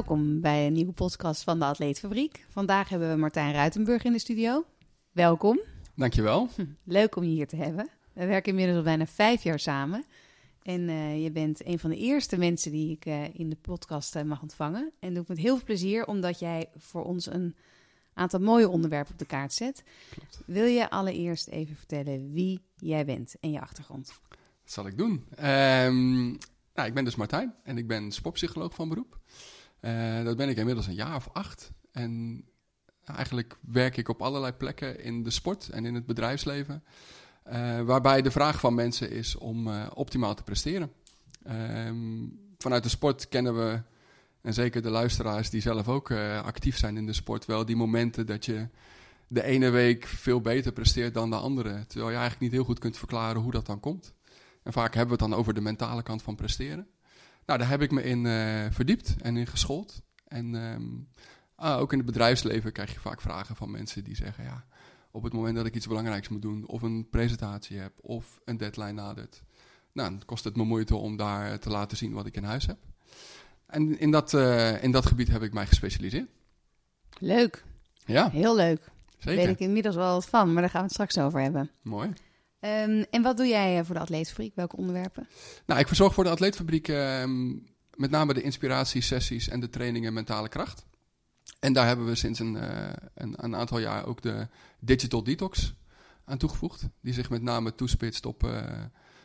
Welkom bij een nieuwe podcast van de Atleetfabriek. Vandaag hebben we Martijn Ruitenburg in de studio. Welkom. Dankjewel. Leuk om je hier te hebben. We werken inmiddels al bijna vijf jaar samen. En uh, je bent een van de eerste mensen die ik uh, in de podcast uh, mag ontvangen. En doe ik met heel veel plezier, omdat jij voor ons een aantal mooie onderwerpen op de kaart zet. Klopt. Wil je allereerst even vertellen wie jij bent en je achtergrond? Dat zal ik doen. Um, nou, ik ben dus Martijn en ik ben sportpsycholoog van beroep. Dat ben ik inmiddels een jaar of acht. En eigenlijk werk ik op allerlei plekken in de sport en in het bedrijfsleven. Uh, waarbij de vraag van mensen is om uh, optimaal te presteren. Um, vanuit de sport kennen we, en zeker de luisteraars die zelf ook actief zijn in de sport, wel die momenten dat je de ene week veel beter presteert dan de andere. Terwijl je eigenlijk niet heel goed kunt verklaren hoe dat dan komt. En vaak hebben we het dan over de mentale kant van presteren. Nou, daar heb ik me in verdiept en in geschoold. En um, ook in het bedrijfsleven krijg je vaak vragen van mensen die zeggen: ja op het moment dat ik iets belangrijks moet doen, of een presentatie heb, of een deadline nadert. Nou, dan kost het me moeite om daar te laten zien wat ik in huis heb. En in dat, uh, in dat gebied heb ik mij gespecialiseerd. Leuk. Ja. Heel leuk. Zeker. Daar weet ik inmiddels wel wat van, maar daar gaan we het straks over hebben. Mooi. Um, en wat doe jij eh, voor de Atleetfabriek? Welke onderwerpen? Nou, ik verzorg voor de Atleetfabriek uh, met name de inspiratiesessies en de trainingen mentale kracht. En daar hebben we sinds een, uh, een, een, aantal jaar ook de Digital Detox aan toegevoegd. Die zich met name toespitst op uh,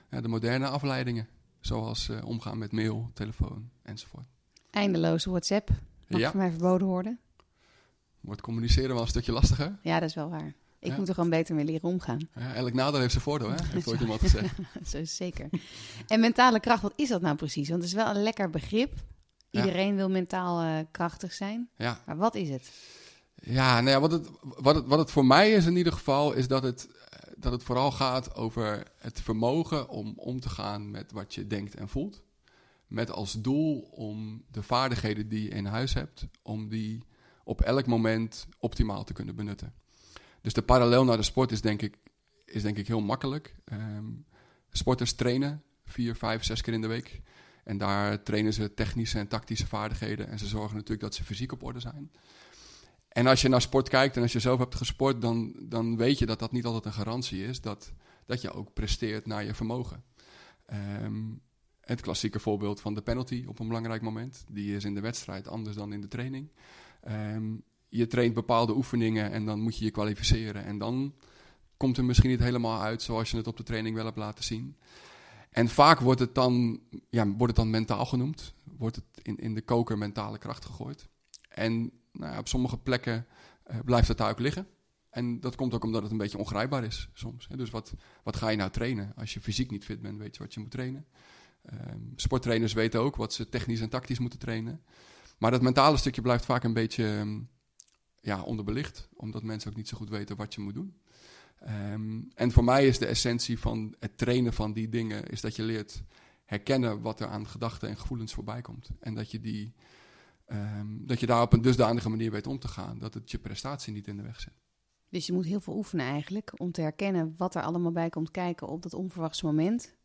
ja, de moderne afleidingen. Zoals uh, omgaan met mail, telefoon enzovoort. Eindeloze WhatsApp. Mag Ja. voor mij verboden worden. Wordt communiceren wel een stukje lastiger. Ja, dat is wel waar. Ik Ja. moet er gewoon beter mee leren omgaan. Ja, elk nadeel heeft zijn voordeel, hè? heeft ooit iemand gezegd. Zo is zeker. En mentale kracht, wat is dat nou precies? Want het is wel een lekker begrip. Ja. Iedereen wil mentaal eh, krachtig zijn. Ja, Maar wat is het? ja nou ja, wat, het, wat, het, wat het voor mij is in ieder geval, is dat het, eh, dat het vooral gaat over het vermogen om om te gaan met wat je denkt en voelt. Met als doel om de vaardigheden die je in huis hebt, om die op elk moment optimaal te kunnen benutten. Dus de parallel naar de sport is denk ik, is denk ik heel makkelijk. Ehm, sporters trainen vier, vijf, zes keer in de week. En daar trainen ze technische en tactische vaardigheden. En ze zorgen natuurlijk dat ze fysiek op orde zijn. En als je naar sport kijkt en als je zelf hebt gesport, dan, dan weet je dat dat niet altijd een garantie is. Dat, dat je ook presteert naar je vermogen. Ehm, het klassieke voorbeeld van de penalty op een belangrijk moment. Die is in de wedstrijd anders dan in de training. Ehm, je traint bepaalde oefeningen en dan moet je je kwalificeren. En dan komt er misschien niet helemaal uit zoals je het op de training wel hebt laten zien. En vaak wordt het dan, ja, wordt het dan mentaal genoemd. Wordt het in, in de koker mentale kracht gegooid. En nou ja, op sommige plekken eh, blijft het daar liggen. En dat komt ook omdat het een beetje ongrijpbaar is soms. Dus wat, wat ga je nou trainen? Als je fysiek niet fit bent, weet je wat je moet trainen. Ehm, sporttrainers weten ook wat ze technisch en tactisch moeten trainen. Maar dat mentale stukje blijft vaak een beetje ehm, ja, onderbelicht. Omdat mensen ook niet zo goed weten wat je moet doen. Ehm, en voor mij is de essentie van het trainen van die dingen... is dat je leert herkennen wat er aan gedachten en gevoelens voorbij komt. En dat je, die, ehm, dat je daar op een dusdanige manier weet om te gaan... dat het je prestatie niet in de weg zit. Dus je moet heel veel oefenen eigenlijk om te herkennen wat er allemaal bij komt kijken op dat onverwachte moment.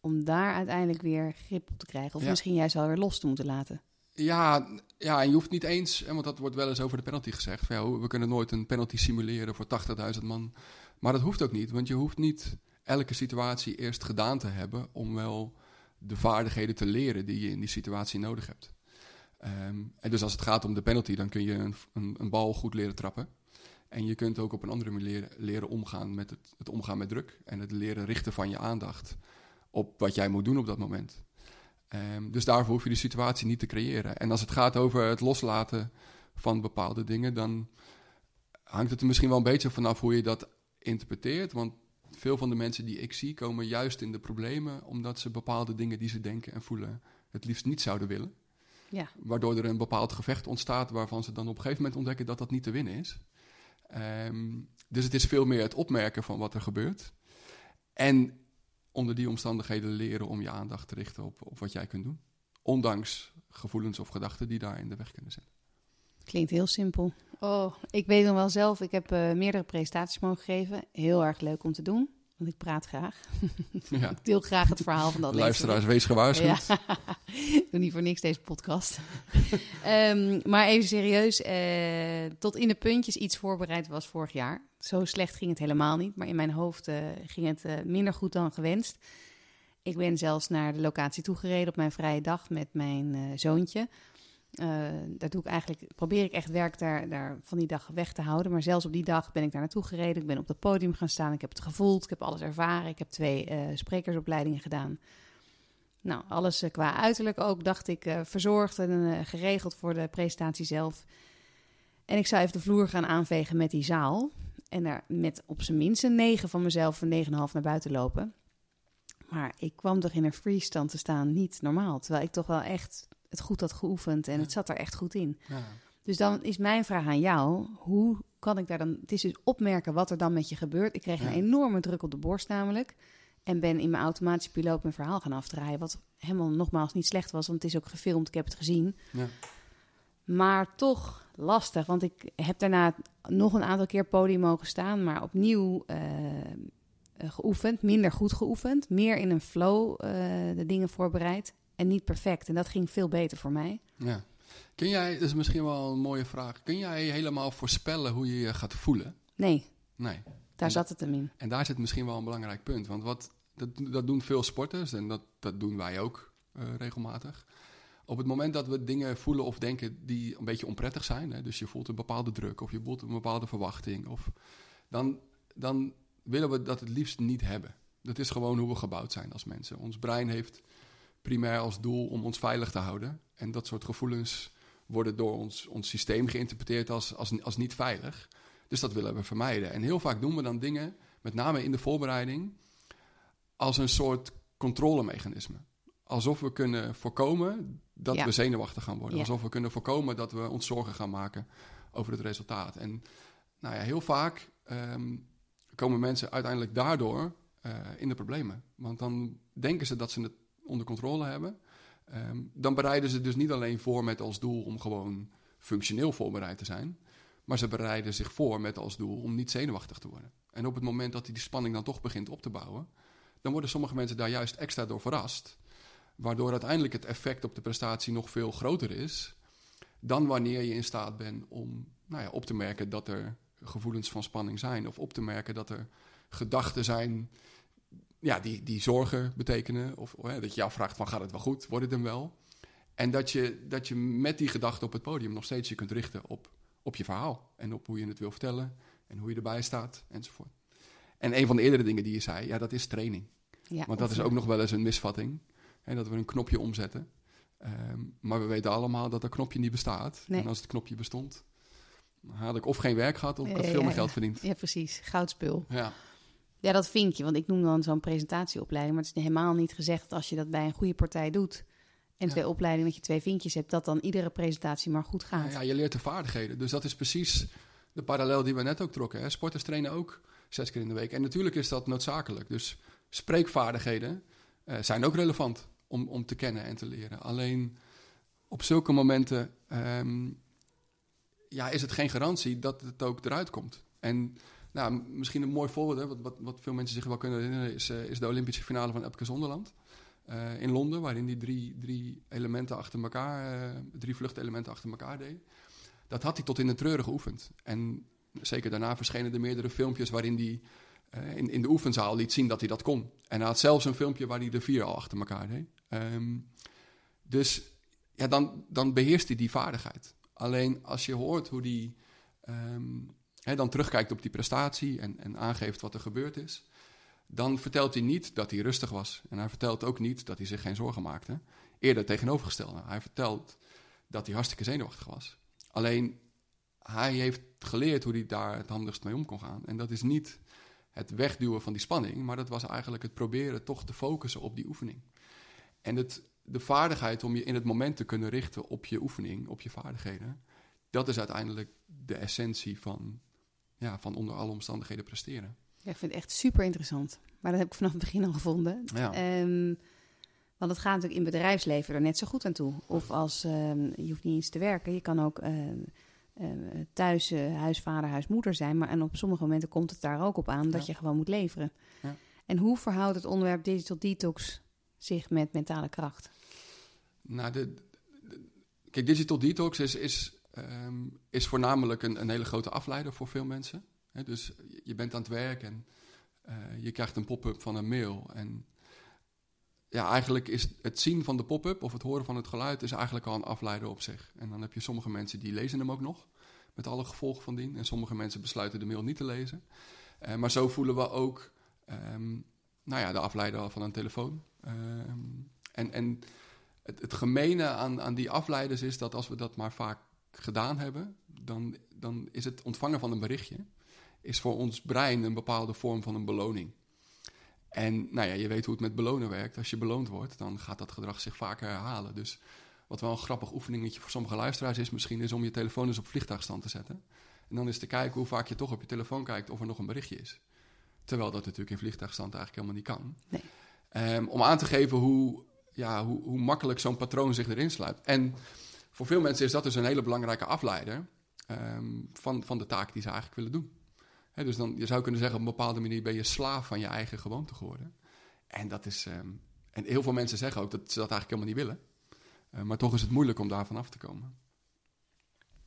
Om daar uiteindelijk weer grip op te krijgen. Of Ja. misschien juist wel weer los te moeten laten. Ja, ja, en je hoeft niet eens, want dat wordt wel eens over de penalty gezegd. Ja, we kunnen nooit een penalty simuleren voor 80.000 man. Maar dat hoeft ook niet, want je hoeft niet elke situatie eerst gedaan te hebben om wel de vaardigheden te leren die je in die situatie nodig hebt. Ehm, en dus als het gaat om de penalty, dan kun je een, een, een bal goed leren trappen. En je kunt ook op een andere manier leren, leren omgaan met het, het omgaan met druk. En het leren richten van je aandacht op wat jij moet doen op dat moment. Ehm, dus daarvoor hoef je de situatie niet te creëren. En als het gaat over het loslaten van bepaalde dingen, dan hangt het er misschien wel een beetje vanaf hoe je dat interpreteert. Want veel van de mensen die ik zie komen juist in de problemen omdat ze bepaalde dingen die ze denken en voelen het liefst niet zouden willen. Ja. Waardoor er een bepaald gevecht ontstaat waarvan ze dan op een gegeven moment ontdekken dat dat niet te winnen is. Ehm, dus het is veel meer het opmerken van wat er gebeurt. En onder die omstandigheden leren om je aandacht te richten op, op wat jij kunt doen. Ondanks gevoelens of gedachten die daar in de weg kunnen zitten. Klinkt heel simpel. Oh, ik weet nog wel zelf, ik heb eh, meerdere presentaties mogen geven. Heel erg leuk om te doen. Want ik praat graag. Ja. ik deel graag het verhaal van dat Luisteraars, wees gewaarschuwd. Ja. ik doe niet voor niks deze podcast. Ehm, maar even serieus, eh, tot in de puntjes iets voorbereid was vorig jaar. Zo slecht ging het helemaal niet, maar in mijn hoofd eh, ging het eh, minder goed dan gewenst. Ik ben zelfs naar de locatie toegereden op mijn vrije dag met mijn zoontje. Eh, daar doe ik eigenlijk, probeer ik echt werk daar, daar van die dag weg te houden. Maar zelfs op die dag ben ik daar naartoe gereden. Ik ben op het podium gaan staan. Ik heb het gevoeld. Ik heb alles ervaren. Ik heb twee eh, sprekersopleidingen gedaan. Nou, alles eh, qua uiterlijk ook, dacht ik, verzorgd en geregeld voor de presentatie zelf. En ik zou even de vloer gaan aanvegen met die zaal. En daar met op zijn minst een 9 van mezelf, een 9,5 naar buiten lopen. Maar ik kwam toch in een freestand te staan, niet normaal. Terwijl ik toch wel echt het goed had geoefend en het zat er echt goed in. Ja. Dus dan is mijn vraag aan jou: hoe kan ik daar dan. Het is dus opmerken wat er dan met je gebeurt. Ik kreeg een enorme druk op de borst, namelijk. En ben in mijn automatische piloot mijn verhaal gaan afdraaien. Wat helemaal nogmaals niet slecht was, want het is ook gefilmd. Ik heb het gezien. Ja. Maar toch lastig, want ik heb daarna nog een aantal keer podium mogen staan, maar opnieuw eh, eh, geoefend, minder goed geoefend, meer in een flow eh, de dingen voorbereid en niet perfect. En dat ging veel beter voor mij. Ja. Kun jij, dat is misschien wel een mooie vraag, kun jij helemaal voorspellen hoe je je gaat voelen? Nee, Nee. daar En- zat het hem in. En daar zit misschien wel een belangrijk punt. Want wat, dat, dat doen veel sporters en dat, dat doen wij ook eh, regelmatig. Op het moment dat we dingen voelen of denken die een beetje onprettig zijn, hè, dus je voelt een bepaalde druk of je voelt een bepaalde verwachting, of, dan, dan willen we dat het liefst niet hebben. Dat is gewoon hoe we gebouwd zijn als mensen. Ons brein heeft primair als doel om ons veilig te houden. En dat soort gevoelens worden door ons, ons systeem geïnterpreteerd als, als, als niet veilig. Dus dat willen we vermijden. En heel vaak doen we dan dingen, met name in de voorbereiding, als een soort controlemechanisme. Alsof we kunnen voorkomen dat Ja. we zenuwachtig gaan worden. Ja. Alsof we kunnen voorkomen dat we ons zorgen gaan maken over het resultaat. En nou ja, heel vaak ehm, komen mensen uiteindelijk daardoor eh, in de problemen. Want dan denken ze dat ze het onder controle hebben. Ehm, dan bereiden ze dus niet alleen voor met als doel om gewoon functioneel voorbereid te zijn. Maar ze bereiden zich voor met als doel om niet zenuwachtig te worden. En op het moment dat die spanning dan toch begint op te bouwen, dan worden sommige mensen daar juist extra door verrast. Waardoor uiteindelijk het effect op de prestatie nog veel groter is dan wanneer je in staat bent om nou ja, op te merken dat er gevoelens van spanning zijn. Of op te merken dat er gedachten zijn ja, die, die zorgen betekenen. Of hè, dat je je afvraagt van gaat het wel goed, wordt het hem wel? En dat je, dat je met die gedachten op het podium nog steeds je kunt richten op, op je verhaal. En op hoe je het wil vertellen en hoe je erbij staat enzovoort. En een van de eerdere dingen die je zei, ja, dat is training. Ja, Want dat is ook nog wel eens een misvatting. Hè, dat we een knopje omzetten. Ehm, maar we weten allemaal dat dat knopje niet bestaat. Nee. En als het knopje bestond, dan had ik of geen werk gehad of ik had Ja, veel ja, meer geld verdiend. Ja, precies. Goudspul. Ja, Ja, dat vind je. Want ik noem dan zo'n presentatieopleiding. Maar het is helemaal niet gezegd dat als je dat bij een goede partij doet. En Ja. twee opleidingen dat je twee vinkjes hebt. Dat dan iedere presentatie maar goed gaat. Ja, je leert de vaardigheden. Dus dat is precies de parallel die we net ook trokken. Hè. Sporters trainen ook zes keer in de week. En natuurlijk is dat noodzakelijk. Dus spreekvaardigheden eh, zijn ook relevant om, om te kennen en te leren. Alleen op zulke momenten ehm, ja, is het geen garantie dat het ook eruit komt. En nou, misschien een mooi voorbeeld, hè, wat, wat, wat veel mensen zich wel kunnen herinneren, is, eh, is de Olympische finale van Epke Zonderland. eh, in Londen, waarin hij drie, drie elementen achter elkaar, eh, drie vluchtelementen achter elkaar deed. Dat had hij tot in de treuren geoefend. En zeker daarna verschenen er meerdere filmpjes waarin hij in, in de oefenzaal liet zien dat hij dat kon. En hij had zelfs een filmpje waar hij de vier al achter elkaar deed. Ehm, dus ja, dan, dan beheerst hij die vaardigheid. Alleen als je hoort hoe hij ehm, dan terugkijkt op die prestatie en, en aangeeft wat er gebeurd is, dan vertelt hij niet dat hij rustig was. En hij vertelt ook niet dat hij zich geen zorgen maakte. Eerder tegenovergestelde. Hij vertelt dat hij hartstikke zenuwachtig was. Alleen hij heeft geleerd hoe hij daar het handigst mee om kon gaan. En dat is niet het wegduwen van die spanning, maar dat was eigenlijk het proberen toch te focussen op die oefening. En het, de vaardigheid om je in het moment te kunnen richten op je oefening, op je vaardigheden, dat is uiteindelijk de essentie van, ja, van onder alle omstandigheden presteren. Ja, ik vind het echt super interessant. Maar dat heb ik vanaf het begin al gevonden. Ja. Ehm, want het gaat natuurlijk in bedrijfsleven er net zo goed aan toe. Of als ehm, je hoeft niet eens te werken. Je kan ook ehm, thuis eh, huisvader, huismoeder zijn. Maar en op sommige momenten komt het daar ook op aan dat Ja. je gewoon moet leveren. Ja. En hoe verhoudt het onderwerp digital detox zich met mentale kracht? Nou, de, kijk, digital detox is, is, ehm, is voornamelijk een, een hele grote afleider voor veel mensen. dus je bent aan het werk en uh, je krijgt een pop-up van een mail. En ja, eigenlijk is het zien van de pop-up of het horen van het geluid is eigenlijk al een afleider op zich. En dan heb je sommige mensen die lezen hem ook nog, met alle gevolgen van dien. En sommige mensen besluiten de mail niet te lezen. Uh, maar zo voelen we ook um, nou ja, de afleider van een telefoon. Um, en en het, het gemene aan, aan die afleiders is dat als we dat maar vaak gedaan hebben, dan, dan is het ontvangen van een berichtje is voor ons brein een bepaalde vorm van een beloning. En nou ja, je weet hoe het met belonen werkt. Als je beloond wordt, dan gaat dat gedrag zich vaker herhalen. Dus wat wel een grappig oefeningetje voor sommige luisteraars is misschien... is om je telefoon eens op vliegtuigstand te zetten. En dan eens te kijken hoe vaak je toch op je telefoon kijkt of er nog een berichtje is. Terwijl dat natuurlijk in vliegtuigstand eigenlijk helemaal niet kan. Nee. Um, om aan te geven hoe, ja, hoe, hoe makkelijk zo'n patroon zich erin sluit. En voor veel mensen is dat dus een hele belangrijke afleider... Um, van, van de taak die ze eigenlijk willen doen dus dan, je zou kunnen zeggen, op een bepaalde manier ben je slaaf van je eigen gewoonte geworden. En dat is. Ehm, en heel veel mensen zeggen ook dat ze dat eigenlijk helemaal niet willen. Uh, maar toch is het moeilijk om daarvan af te komen.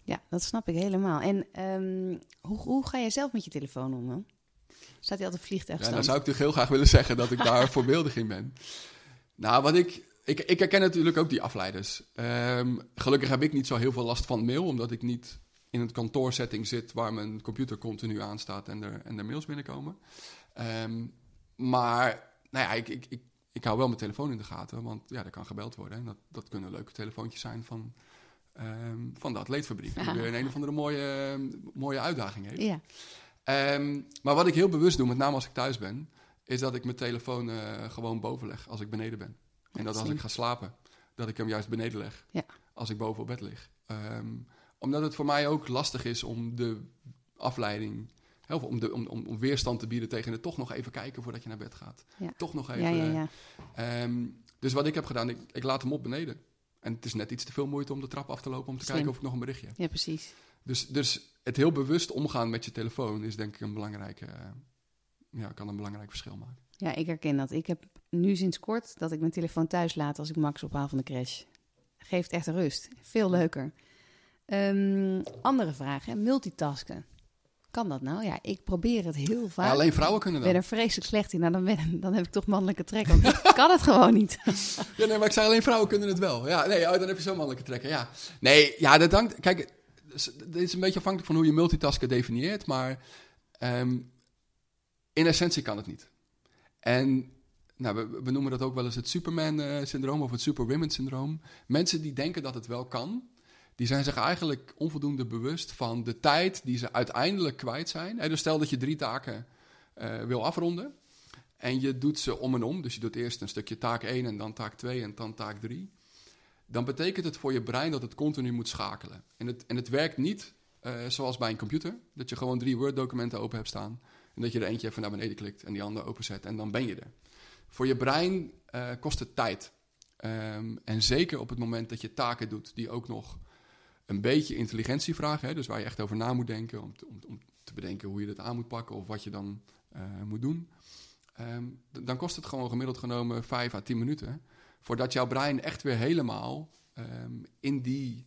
Ja, dat snap ik helemaal. En um, hoe, hoe ga je zelf met je telefoon om? Dan? Staat hij altijd vliegtuig? Ja, dan zou ik natuurlijk heel graag willen zeggen dat ik daar voorbeeldig in ben. Nou, wat ik. Ik, ik herken natuurlijk ook die afleiders. Um, gelukkig heb ik niet zo heel veel last van mail, omdat ik niet in een kantoorsetting zit waar mijn computer continu aanstaat en er, en er mails binnenkomen. Um, maar nou ja, ik, ik, ik, ik hou wel mijn telefoon in de gaten, want ja, er kan gebeld worden. En dat, dat kunnen leuke telefoontjes zijn van, um, van de atleetfabriek. Die weer een, een of andere mooie, mooie uitdaging heeft. Ja. Maar wat ik heel bewust doe, met name als ik thuis ben, is dat ik mijn telefoon uh, gewoon boven leg als ik beneden ben. En dat als ik ga slapen, dat ik hem juist beneden leg. Ja. Als ik boven op bed lig. Um, omdat het voor mij ook lastig is om de afleiding, om, de, om, om, weerstand te bieden tegen het toch nog even kijken voordat je naar bed gaat. Toch nog even. Ja, ja, um, dus wat ik heb gedaan, ik, ik, laat hem op beneden. En het is net iets te veel moeite om de trap af te lopen om te kijken of ik nog een berichtje heb. Ja, precies. Dus, dus het heel bewust omgaan met je telefoon is denk ik een belangrijke, uh, ja, kan een belangrijk verschil maken. Ja, ik herken dat. Ik heb nu sinds kort dat ik mijn telefoon thuis laat als ik Max ophaal van de crash. Geeft echt rust. Veel leuker. Um, andere vragen, multitasken. Kan dat nou? Ja, ik probeer het heel vaak. alleen vrouwen kunnen dat. Ik ben er vreselijk slecht in. Nou, dan, ben, dan heb ik toch mannelijke trekken. ik kan het gewoon niet. ja, nee, maar ik zei alleen vrouwen kunnen het wel. Ja, nee, oh, dan heb je zo'n mannelijke trekken. Ja. Nee, ja, dat dankt. Kijk, dit is een beetje afhankelijk van hoe je multitasken definieert. Maar um, in essentie kan het niet. En nou, we, noemen dat ook wel eens het Superman-syndroom of het Superwomen-syndroom. Mensen die denken dat het wel kan, die zijn zich eigenlijk onvoldoende bewust van de tijd die ze uiteindelijk kwijt zijn. dus stel dat je drie taken uh, wil afronden en je doet ze om en om. Dus je doet eerst een stukje taak 1 en dan taak 2 en dan taak 3. Dan betekent het voor je brein dat het continu moet schakelen. En het, en het werkt niet uh, zoals bij een computer. Dat je gewoon drie Word-documenten open hebt staan. En dat je er eentje even naar beneden klikt en die andere openzet en dan ben je er. Voor je brein uh, kost het tijd. Um, en zeker op het moment dat je taken doet die ook nog een beetje intelligentie vragen. Hè, dus waar je echt over na moet denken om te, om, om te bedenken hoe je dat aan moet pakken of wat je dan uh, moet doen. Um, dan kost het gewoon gemiddeld genomen 5 à 10 minuten voordat jouw brein echt weer helemaal um, in, die,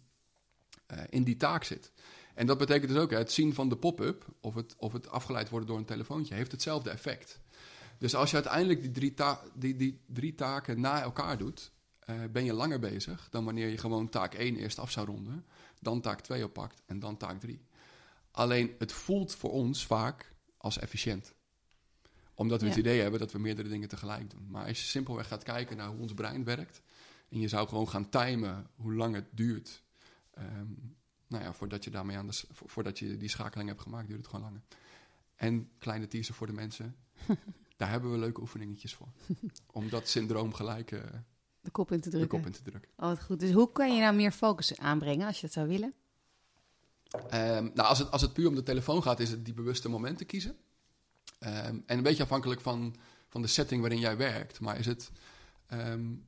uh, in die taak zit. En dat betekent dus ook, hè, het zien van de pop-up of het, of het afgeleid worden door een telefoontje, heeft hetzelfde effect. Dus als je uiteindelijk die drie, ta die, die drie taken na elkaar doet, uh, ben je langer bezig dan wanneer je gewoon taak 1 eerst af zou ronden dan taak 2 oppakt en dan taak 3. Alleen het voelt voor ons vaak als efficiënt. Omdat we het idee hebben dat we meerdere dingen tegelijk doen. Maar als je simpelweg gaat kijken naar hoe ons brein werkt. En je zou gewoon gaan timen hoe lang het duurt. Um, nou ja, voordat je daarmee aan de, voordat je die schakeling hebt gemaakt, duurt het gewoon langer. En kleine teaser voor de mensen. daar hebben we leuke oefeningetjes voor. Om dat syndroom gelijk uh, de kop in te drukken. De kop in te drukken. Oh, wat goed. Dus hoe kan je nou meer focus aanbrengen als je dat zou willen? Um, nou, als het, als het puur om de telefoon gaat, is het die bewuste momenten kiezen. Um, en een beetje afhankelijk van, van de setting waarin jij werkt. Maar is het um,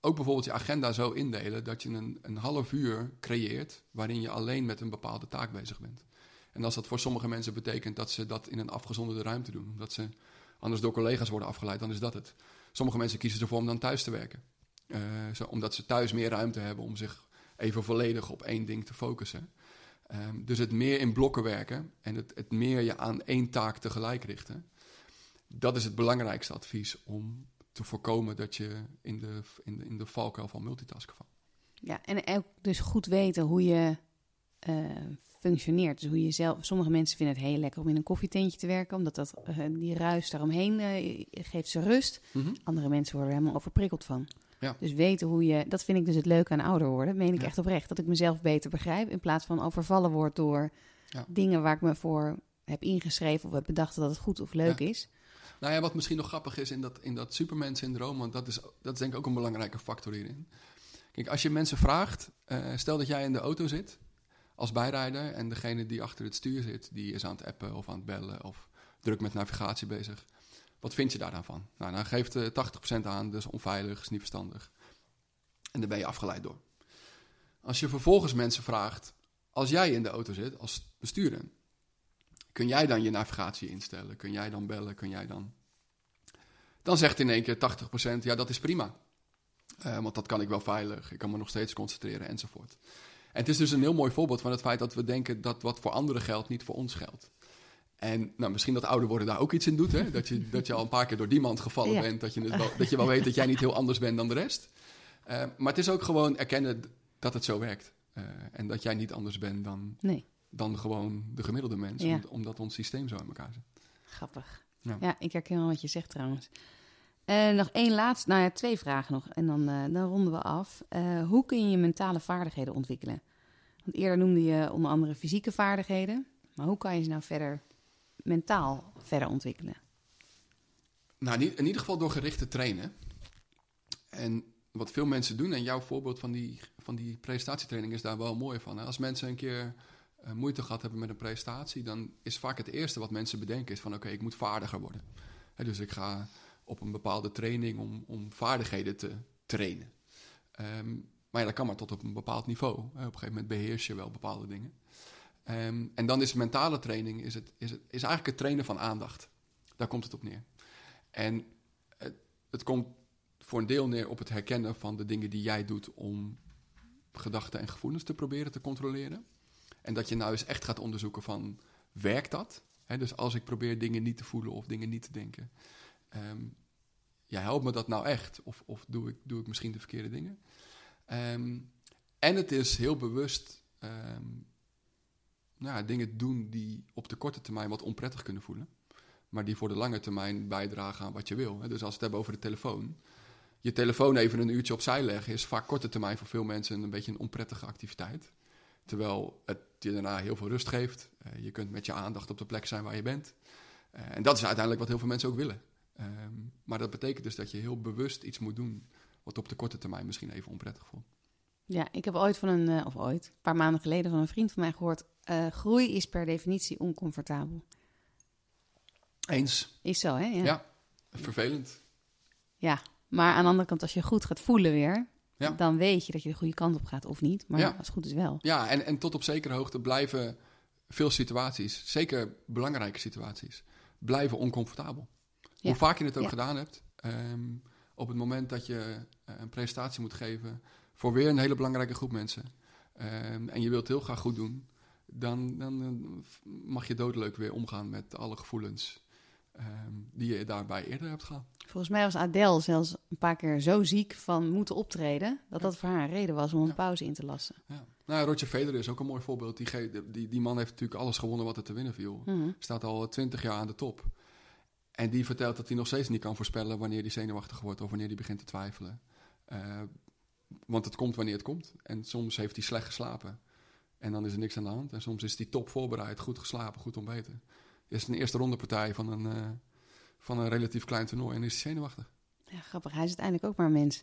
ook bijvoorbeeld je agenda zo indelen dat je een, een half uur creëert waarin je alleen met een bepaalde taak bezig bent. En als dat voor sommige mensen betekent dat ze dat in een afgezonderde ruimte doen, omdat ze anders door collega's worden afgeleid, dan is dat het. Sommige mensen kiezen ervoor om dan thuis te werken. Eh, zo, omdat ze thuis meer ruimte hebben om zich even volledig op één ding te focussen. Ehm, dus het meer in blokken werken en het, het meer je aan één taak tegelijk richten. Dat is het belangrijkste advies om te voorkomen dat je in de, in de, in de valkuil van multitasken valt. Ja, en ook dus goed weten hoe je uh, functioneert. Dus hoe je zelf. Sommige mensen vinden het heel lekker om in een koffietentje te werken, omdat dat, uh, die ruis daaromheen uh, geeft ze rust. Mm -hmm. Andere mensen worden er helemaal overprikkeld van. Ja. Dus weten hoe je. Dat vind ik dus het leuke aan ouder worden. Meen ik ja. echt oprecht. Dat ik mezelf beter begrijp. In plaats van overvallen word door ja. dingen waar ik me voor heb ingeschreven of heb bedacht dat het goed of leuk is. Nou ja, wat misschien nog grappig is in dat, in dat Superman-syndroom, want dat is, dat is denk ik ook een belangrijke factor hierin. Kijk, als je mensen vraagt, uh, stel dat jij in de auto zit als bijrijder en degene die achter het stuur zit, die is aan het appen of aan het bellen of druk met navigatie bezig. Wat vind je daar dan van? Nou, dan geeft uh, 80% aan, dus onveilig, is niet verstandig. En daar ben je afgeleid door. Als je vervolgens mensen vraagt, als jij in de auto zit als bestuurder, kun jij dan je navigatie instellen? Kun jij dan bellen? Kun jij dan... Dan zegt in één keer 80%, ja, dat is prima. Uh, want dat kan ik wel veilig. Ik kan me nog steeds concentreren enzovoort. En het is dus een heel mooi voorbeeld van het feit dat we denken dat wat voor anderen geldt, niet voor ons geldt. En nou, misschien dat ouder worden daar ook iets in doet. Hè? Dat, je, dat je al een paar keer door die mand gevallen ja. bent. Dat je, het wel, dat je wel weet dat jij niet heel anders bent dan de rest. Uh, maar het is ook gewoon erkennen dat het zo werkt. Uh, en dat jij niet anders bent dan, nee. dan gewoon de gemiddelde mens. Ja. Omdat ons systeem zo in elkaar zit. Grappig. Ja. Ja, ik herken wel wat je zegt trouwens. Uh, nog één laatste, nou ja, twee vragen nog. En dan, uh, dan ronden we af. Uh, hoe kun je mentale vaardigheden ontwikkelen? Want eerder noemde je onder andere fysieke vaardigheden. Maar hoe kan je ze nou verder mentaal verder ontwikkelen? Nou, in ieder geval door gericht te trainen. En wat veel mensen doen, en jouw voorbeeld van die, van die presentatietraining is daar wel mooi van. Hè? Als mensen een keer moeite gehad hebben met een presentatie, dan is vaak het eerste wat mensen bedenken is van oké, ik moet vaardiger worden. Hè, dus ik ga op een bepaalde training om, om vaardigheden te trainen. Um, maar ja, dat kan maar tot op een bepaald niveau. Op een gegeven moment beheers je wel bepaalde dingen. Um, en dan is mentale training is het, is het, is eigenlijk het trainen van aandacht. Daar komt het op neer. En het, het komt voor een deel neer op het herkennen van de dingen die jij doet om gedachten en gevoelens te proberen te controleren. En dat je nou eens echt gaat onderzoeken van, werkt dat? Dus als ik probeer dingen niet te voelen of dingen niet te denken. Um, ja, helpt me dat nou echt? Of, of doe, ik, doe ik misschien de verkeerde dingen? Um, en het is heel bewust um, nou, dingen doen die op de korte termijn wat onprettig kunnen voelen. Maar die voor de lange termijn bijdragen aan wat je wil. Dus als we het hebben over de telefoon. Je telefoon even een uurtje opzij leggen is vaak korte termijn voor veel mensen een beetje een onprettige activiteit. Terwijl het je daarna heel veel rust geeft. Uh, je kunt met je aandacht op de plek zijn waar je bent. Uh, en dat is uiteindelijk wat heel veel mensen ook willen. Um, maar dat betekent dus dat je heel bewust iets moet doen wat op de korte termijn misschien even onprettig voelt. Ja, ik heb ooit van een, uh, of ooit, een paar maanden geleden van een vriend van mij gehoord: uh, groei is per definitie oncomfortabel. Eens. Is zo, hè? Ja. ja, vervelend. Ja, maar aan de andere kant, als je goed gaat voelen weer, ja. dan weet je dat je de goede kant op gaat of niet. Maar Ja. als het goed is wel. Ja, en, en tot op zekere hoogte blijven veel situaties, zeker belangrijke situaties, blijven oncomfortabel. Hoe vaak je het ook gedaan hebt, ehm, op het moment dat je eh, een presentatie moet geven voor weer een hele belangrijke groep mensen, ehm, en je wilt het heel graag goed doen, dan, dan eh, mag je doodleuk weer omgaan met alle gevoelens ehm, die je daarbij eerder hebt gehad. Volgens mij was Adele zelfs een paar keer zo ziek van moeten optreden, dat dat voor haar een reden was om een Ja. pauze in te lassen. Ja. Nou, Roger Federer is ook een mooi voorbeeld. Die, die, die man heeft natuurlijk alles gewonnen wat er te winnen viel. Mhm. Staat al twintig jaar aan de top. En die vertelt dat hij nog steeds niet kan voorspellen wanneer hij zenuwachtig wordt of wanneer hij begint te twijfelen. Eh, want het komt wanneer het komt. En soms heeft hij slecht geslapen. En dan is er niks aan de hand. En soms is hij top voorbereid, goed geslapen, goed ontbeten. Dit is een eerste rondepartij van een, eh, van een relatief klein toernooi en is hij zenuwachtig. Ja, grappig. Hij is uiteindelijk ook maar een mens.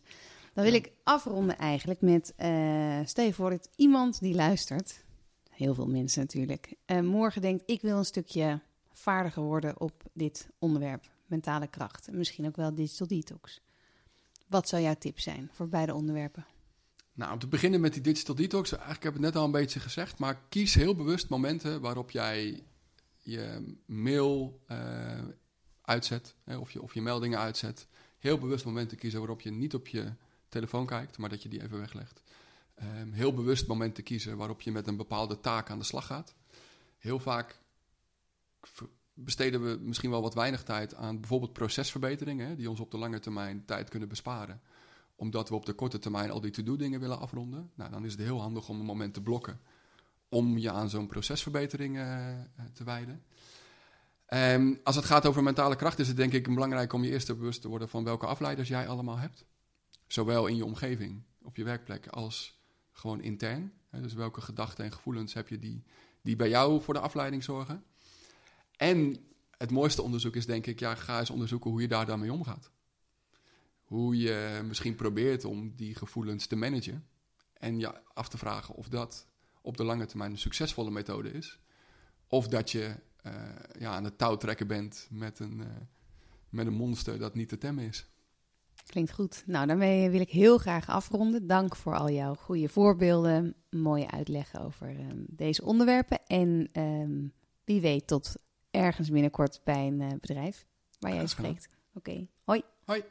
Dan wil Ja. ik afronden eigenlijk met... eh stel je voor dat iemand die luistert... Heel veel mensen natuurlijk. morgen denkt, ik wil een stukje vaardiger worden op dit onderwerp. Mentale kracht. En misschien ook wel digital detox. Wat zou jouw tip zijn voor beide onderwerpen? Nou, om te beginnen met die digital detox. Eigenlijk heb ik het net al een beetje gezegd. Maar kies heel bewust momenten waarop jij je mail eh, uitzet. Hè, of, je, of je meldingen uitzet. Heel bewust momenten kiezen waarop je niet op je telefoon kijkt, maar dat je die even weglegt. Ehm, heel bewust momenten kiezen waarop je met een bepaalde taak aan de slag gaat. Heel vaak besteden we misschien wel wat weinig tijd aan bijvoorbeeld procesverbeteringen, die ons op de lange termijn tijd kunnen besparen. Omdat we op de korte termijn al die to-do dingen willen afronden. Nou, dan is het heel handig om een moment te blokken om je aan zo'n procesverbetering uh, te wijden. Um, als het gaat over mentale kracht, is het denk ik belangrijk om je eerst bewust te worden van welke afleiders jij allemaal hebt. Zowel in je omgeving, op je werkplek, als gewoon intern. Dus welke gedachten en gevoelens heb je die, die bij jou voor de afleiding zorgen. En het mooiste onderzoek is denk ik, ja, ga eens onderzoeken hoe je daar dan mee omgaat. Hoe je misschien probeert om die gevoelens te managen. En je af te vragen of dat op de lange termijn een succesvolle methode is. Of dat je uh, ja, aan het touw trekken bent met een, uh, met een monster dat niet te temmen is. Klinkt goed. Nou, daarmee wil ik heel graag afronden. Dank voor al jouw goede voorbeelden, mooie uitleggen over um, deze onderwerpen. En um, wie weet tot ergens binnenkort bij een uh, bedrijf waar jij spreekt. Oké, okay. hoi. Hoi.